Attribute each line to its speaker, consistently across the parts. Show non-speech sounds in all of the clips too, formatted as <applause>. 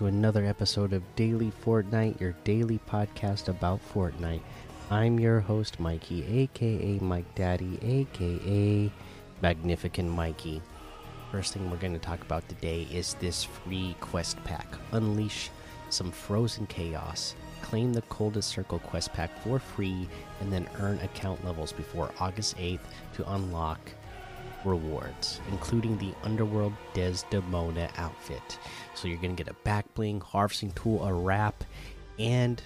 Speaker 1: to another episode of Daily Fortnite, your daily podcast about Fortnite. I'm your host, Mikey, aka Mike Daddy, aka Magnificent Mikey. First thing we're going to talk about today is this free quest pack Unleash some Frozen Chaos. Claim the Coldest Circle quest pack for free and then earn account levels before August 8th to unlock rewards, including the Underworld Desdemona outfit. So you're going to get a back bling, harvesting tool, a wrap, and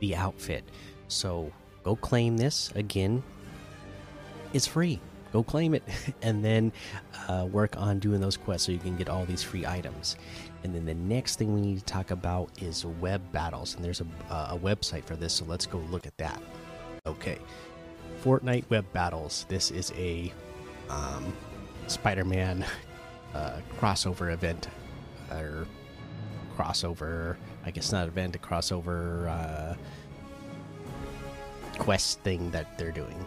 Speaker 1: the outfit. So go claim this. Again, it's free. Go claim it <laughs> and then uh, work on doing those quests so you can get all these free items. And then the next thing we need to talk about is web battles. And there's a, uh, a website for this, so let's go look at that. Okay. Fortnite Web Battles. This is a um, Spider-Man uh, crossover event or crossover. I guess not event, a crossover uh, quest thing that they're doing.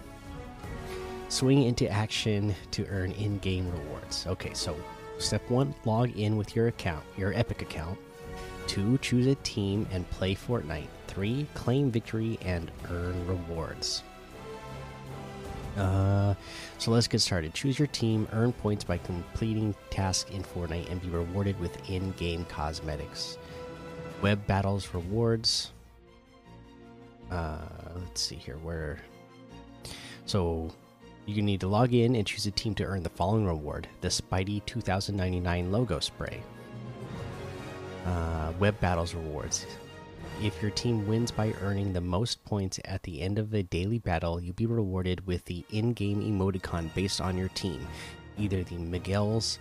Speaker 1: Swing into action to earn in-game rewards. Okay, so step one: log in with your account, your Epic account. Two: choose a team and play Fortnite. Three: claim victory and earn rewards. Uh, so let's get started. Choose your team, earn points by completing tasks in Fortnite, and be rewarded with in game cosmetics. Web battles rewards. Uh, let's see here. Where. So you need to log in and choose a team to earn the following reward the Spidey 2099 logo spray. Uh, web battles rewards. If your team wins by earning the most points at the end of a daily battle, you'll be rewarded with the in game emoticon based on your team either the Miguel's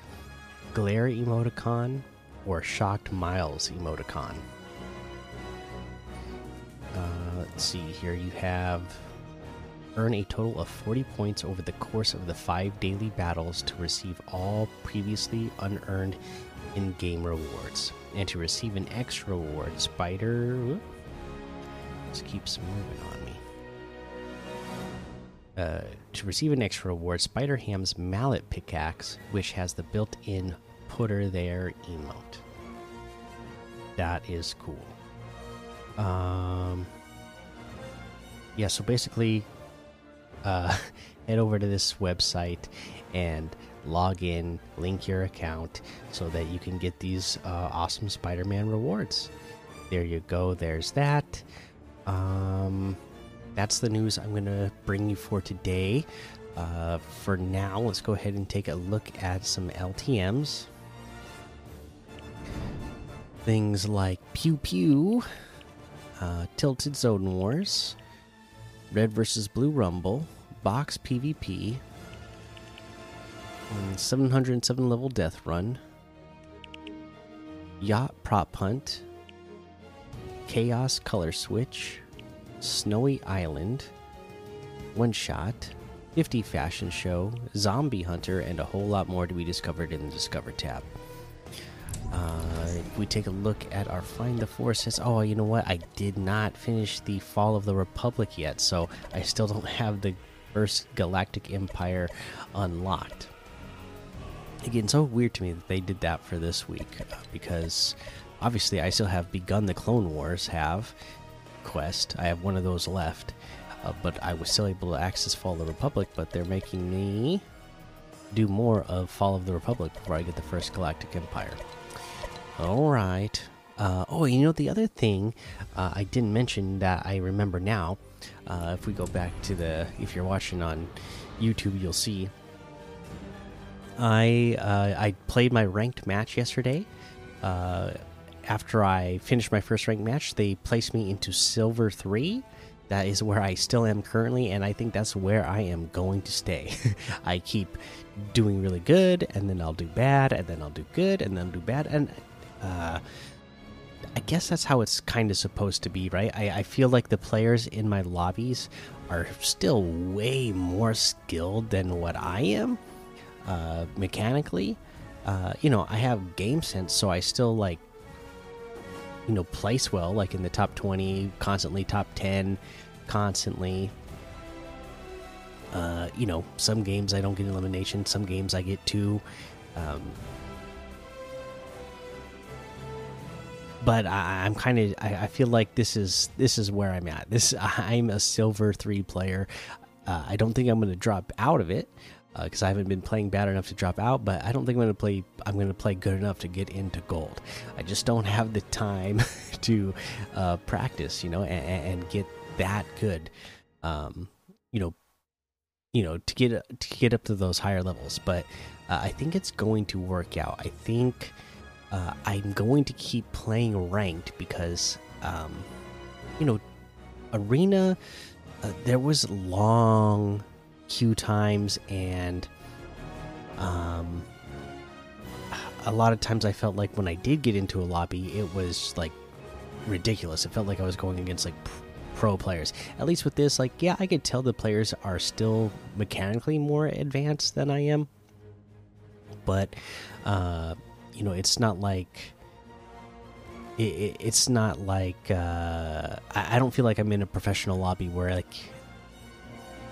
Speaker 1: Glare emoticon or Shocked Miles emoticon. Uh, let's see here. You have earn a total of 40 points over the course of the five daily battles to receive all previously unearned in game rewards. And to receive an extra reward, Spider. This keeps moving on me. Uh, to receive an extra reward, Spider Ham's mallet pickaxe, which has the built in putter there emote. That is cool. Um, yeah, so basically, uh, <laughs> head over to this website and log in, link your account so that you can get these uh, awesome Spider Man rewards. There you go, there's that. Um, that's the news I'm going to bring you for today. Uh, for now, let's go ahead and take a look at some LTMs. Things like Pew Pew, uh, Tilted Zone Wars, Red versus Blue Rumble, Box PvP, 707 level Death Run, Yacht Prop Hunt, Chaos Color Switch, Snowy Island, One Shot, 50 Fashion Show, Zombie Hunter, and a whole lot more to be discovered in the Discover tab. Uh, we take a look at our Find the Forces, oh, you know what? I did not finish the Fall of the Republic yet, so I still don't <laughs> have the first Galactic Empire unlocked. Again, so weird to me that they did that for this week uh, because obviously I still have begun the Clone Wars have quest. I have one of those left, uh, but I was still able to access Fall of the Republic. But they're making me do more of Fall of the Republic before I get the first Galactic Empire. All right. Uh, oh, you know the other thing uh, I didn't mention that I remember now. Uh, if we go back to the, if you're watching on YouTube, you'll see. I uh, I played my ranked match yesterday. Uh, after I finished my first ranked match, they placed me into silver three. That is where I still am currently, and I think that's where I am going to stay. <laughs> I keep doing really good, and then I'll do bad, and then I'll do good, and then I'll do bad, and uh, I guess that's how it's kind of supposed to be, right? I, I feel like the players in my lobbies are still way more skilled than what I am uh, mechanically. Uh, you know, I have game sense, so I still like, you know, place well, like in the top 20, constantly top 10, constantly. Uh, you know, some games I don't get elimination, some games I get two. Um, but I, am kind of I, I, feel like this is this is where I'm at. This <laughs> I'm a silver three player. Uh, I don't think I'm going to drop out of it because uh, I haven't been playing bad enough to drop out. But I don't think I'm going to play. I'm going to play good enough to get into gold. I just don't have the time <laughs> to uh, practice, you know, and, and, get that good. Um, you know, you know, to get to get up to those higher levels. But uh, I think it's going to work out. I think uh, I'm going to keep playing ranked because, um, you know, arena. Uh, there was long queue times and um a lot of times I felt like when I did get into a lobby, it was like ridiculous. It felt like I was going against like pro players. At least with this, like, yeah, I could tell the players are still mechanically more advanced than I am. But, uh, you know, it's not like. It, it, it's not like uh, I, I don't feel like I'm in a professional lobby where like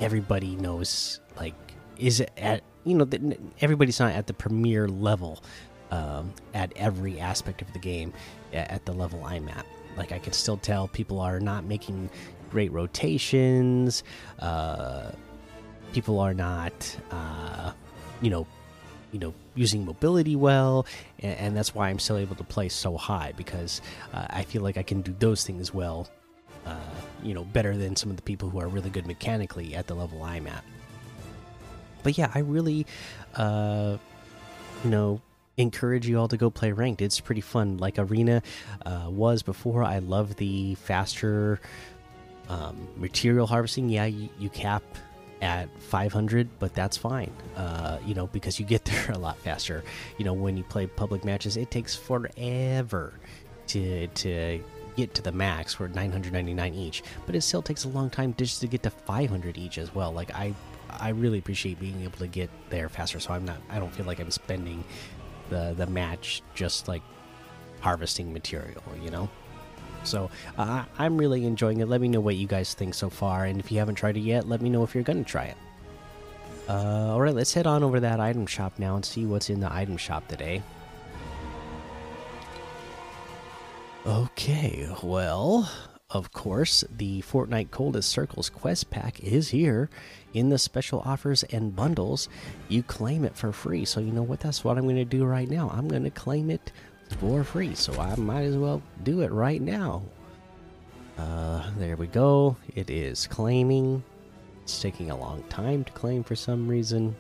Speaker 1: everybody knows like is at you know everybody's not at the premier level um, at every aspect of the game at the level I'm at. Like I can still tell people are not making great rotations. Uh, people are not, uh, you know, you know, using mobility well, and, and, that's why I'm still able to play so high because uh, I feel like I can do those things well uh, you know, better than some of the people who are really good mechanically at the level I'm at. But yeah, I really, uh, you know, encourage you all to go play ranked. It's pretty fun. Like Arena uh, was before. I love the faster um, material harvesting. Yeah, you, you, cap at 500, but that's fine. Uh, you know, because you get <laughs> there a lot faster. You know, when you play public matches, it takes forever to to get to the max for 999 each, but it still takes a long time just to get to 500 each as well. Like I I really appreciate being able to get there faster so I'm not I don't feel like I'm spending the the match just like harvesting material, you know? So uh, I'm really enjoying it. Let me know what you guys think so far, and if you haven't tried it yet, let me know if you're gonna try it. Uh, all right, let's head on over to that item shop now and see what's in the item shop today. Okay, well, of course, the Fortnite Coldest Circles quest pack is here in the special offers and bundles. You claim it for free. So, you know what? That's what I'm going to do right now. I'm going to claim it for free. So, I might as well do it right now. Uh, there we go. It is claiming. It's taking a long time to claim for some reason.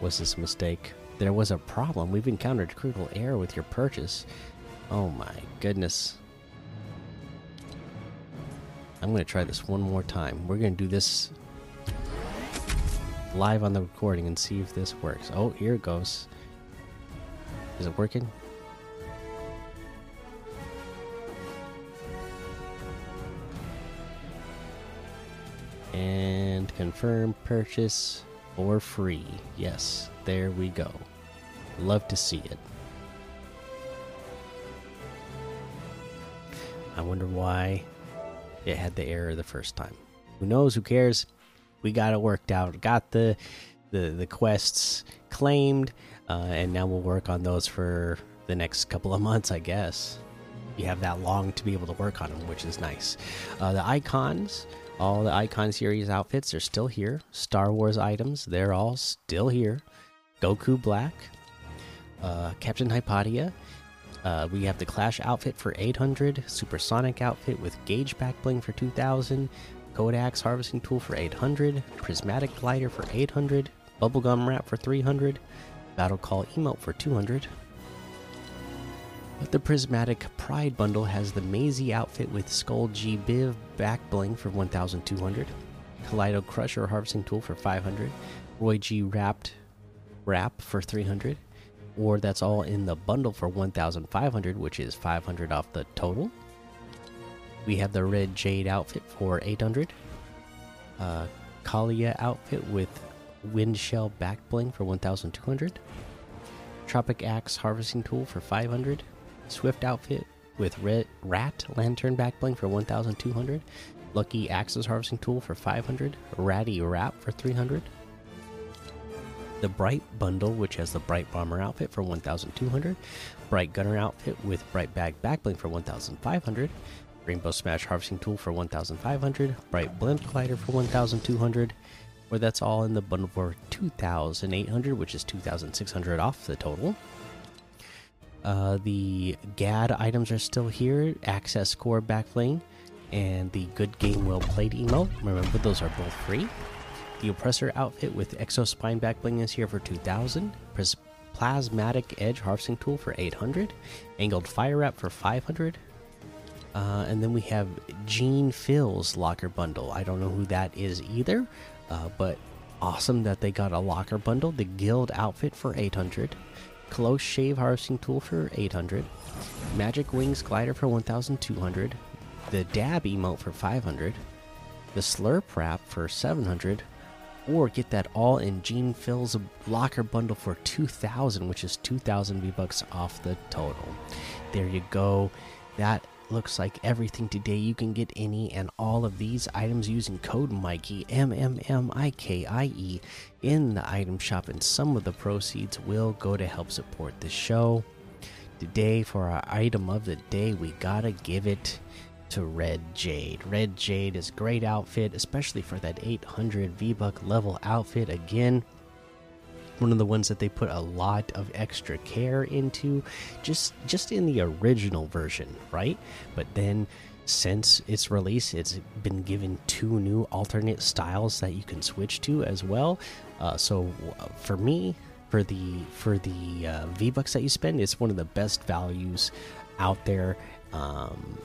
Speaker 1: Was this a mistake? There was a problem. We've encountered critical error with your purchase. Oh my goodness. I'm going to try this one more time. We're going to do this live on the recording and see if this works. Oh, here it goes. Is it working? And confirm purchase for free. Yes, there we go. Love to see it. I wonder why it had the error the first time. Who knows? Who cares? We got it worked out. Got the the the quests claimed, uh, and now we'll work on those for the next couple of months, I guess. You have that long to be able to work on them, which is nice. Uh, the icons, all the icon series outfits are still here. Star Wars items, they're all still here. Goku Black, uh, Captain Hypatia, uh, we have the Clash outfit for 800, Supersonic outfit with Gauge back bling for 2000, Kodak's harvesting tool for 800, Prismatic glider for 800, Bubblegum wrap for 300, Battle Call emote for 200. But the Prismatic Pride bundle has the Maisie outfit with Skull G Biv back bling for 1200, Kaleido Crusher harvesting tool for 500, Roy G wrapped wrap for 300 or that's all in the bundle for 1500 which is 500 off the total. We have the red jade outfit for 800 uh kalia outfit with wind shell back bling for 1200 tropic axe harvesting tool for 500 swift outfit with red rat lantern back bling for 1200 lucky axes harvesting tool for 500 ratty wrap for 300 the Bright Bundle, which has the Bright Bomber outfit for 1,200, Bright Gunner outfit with Bright Bag Backbling for 1,500, Rainbow Smash Harvesting Tool for 1,500, Bright Blimp Glider for 1,200, or that's all in the bundle for 2,800, which is 2,600 off the total. Uh, the GAD items are still here Access Core Backbling and the Good Game Well Played emote. Remember, those are both free. The Oppressor outfit with Exo Spine Backbling is here for 2,000. Plasmatic Edge Harvesting Tool for 800. Angled Fire Wrap for 500. Uh, and then we have Gene Phil's Locker Bundle. I don't know who that is either, uh, but awesome that they got a Locker Bundle. The Guild outfit for 800. Close Shave Harvesting Tool for 800. Magic Wings Glider for 1,200. The Dab Emote for 500. The Slurp Wrap for 700 or get that all in Gene Phil's locker bundle for 2000 which is 2000 V-bucks off the total. There you go. That looks like everything today. You can get any and all of these items using code Mikey M M M I K I E in the item shop and some of the proceeds will go to help support the show. Today for our item of the day, we got to give it to Red Jade. Red Jade is great outfit, especially for that 800 V Buck level outfit. Again, one of the ones that they put a lot of extra care into, just just in the original version, right? But then since its release, it's been given two new alternate styles that you can switch to as well. Uh, so uh, for me, for the for the uh, V bucks that you spend, it's one of the best values out there. Um,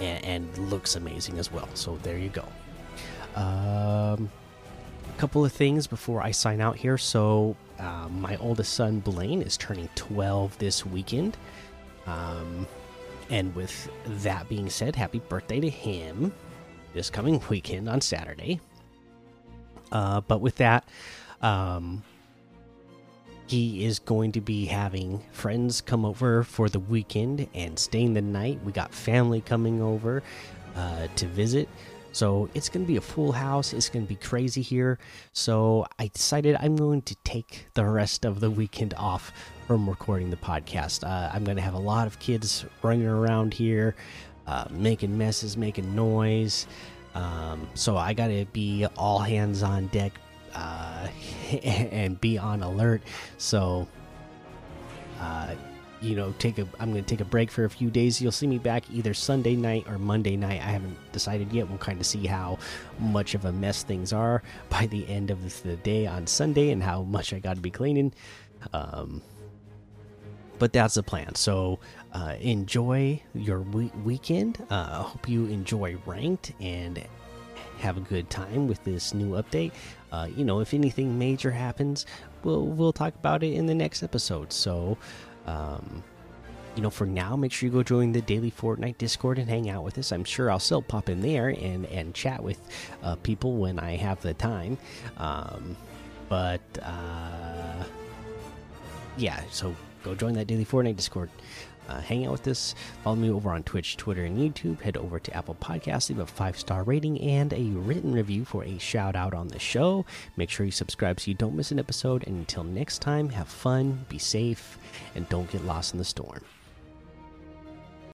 Speaker 1: and, and looks amazing as well. So there you go. Um, a couple of things before I sign out here. So uh, my oldest son Blaine is turning 12 this weekend. Um, and with that being said, happy birthday to him this coming weekend on Saturday. Uh, but with that, um, he is going to be having friends come over for the weekend and staying the night. We got family coming over uh, to visit. So it's going to be a full house. It's going to be crazy here. So I decided I'm going to take the rest of the weekend off from recording the podcast. Uh, I'm going to have a lot of kids running around here, uh, making messes, making noise. Um, so I got to be all hands on deck uh, <laughs> and be on alert. So, uh, you know, take a. I'm going to take a break for a few days. You'll see me back either Sunday night or Monday night. I haven't decided yet. We'll kind of see how much of a mess things are <laughs> by the end of the day on Sunday and how much I got to be cleaning. Um, but that's the plan. So uh, enjoy your we weekend. I uh, hope you enjoy ranked and have a good time with this new update. Uh, you know, if anything major happens, we'll we'll talk about it in the next episode. So, um, you know, for now, make sure you go join the daily Fortnite Discord and hang out with us. I'm sure I'll still pop in there and and chat with uh, people when I have the time. Um, but uh, yeah, so go join that daily Fortnite Discord uh, hang out with us. Follow me over on Twitch, Twitter, and YouTube. Head over to Apple Podcasts, leave a five star rating and a written review for a shout out on the show. Make sure you subscribe so you don't miss an episode. And until next time, have fun, be safe, and don't get lost in the storm.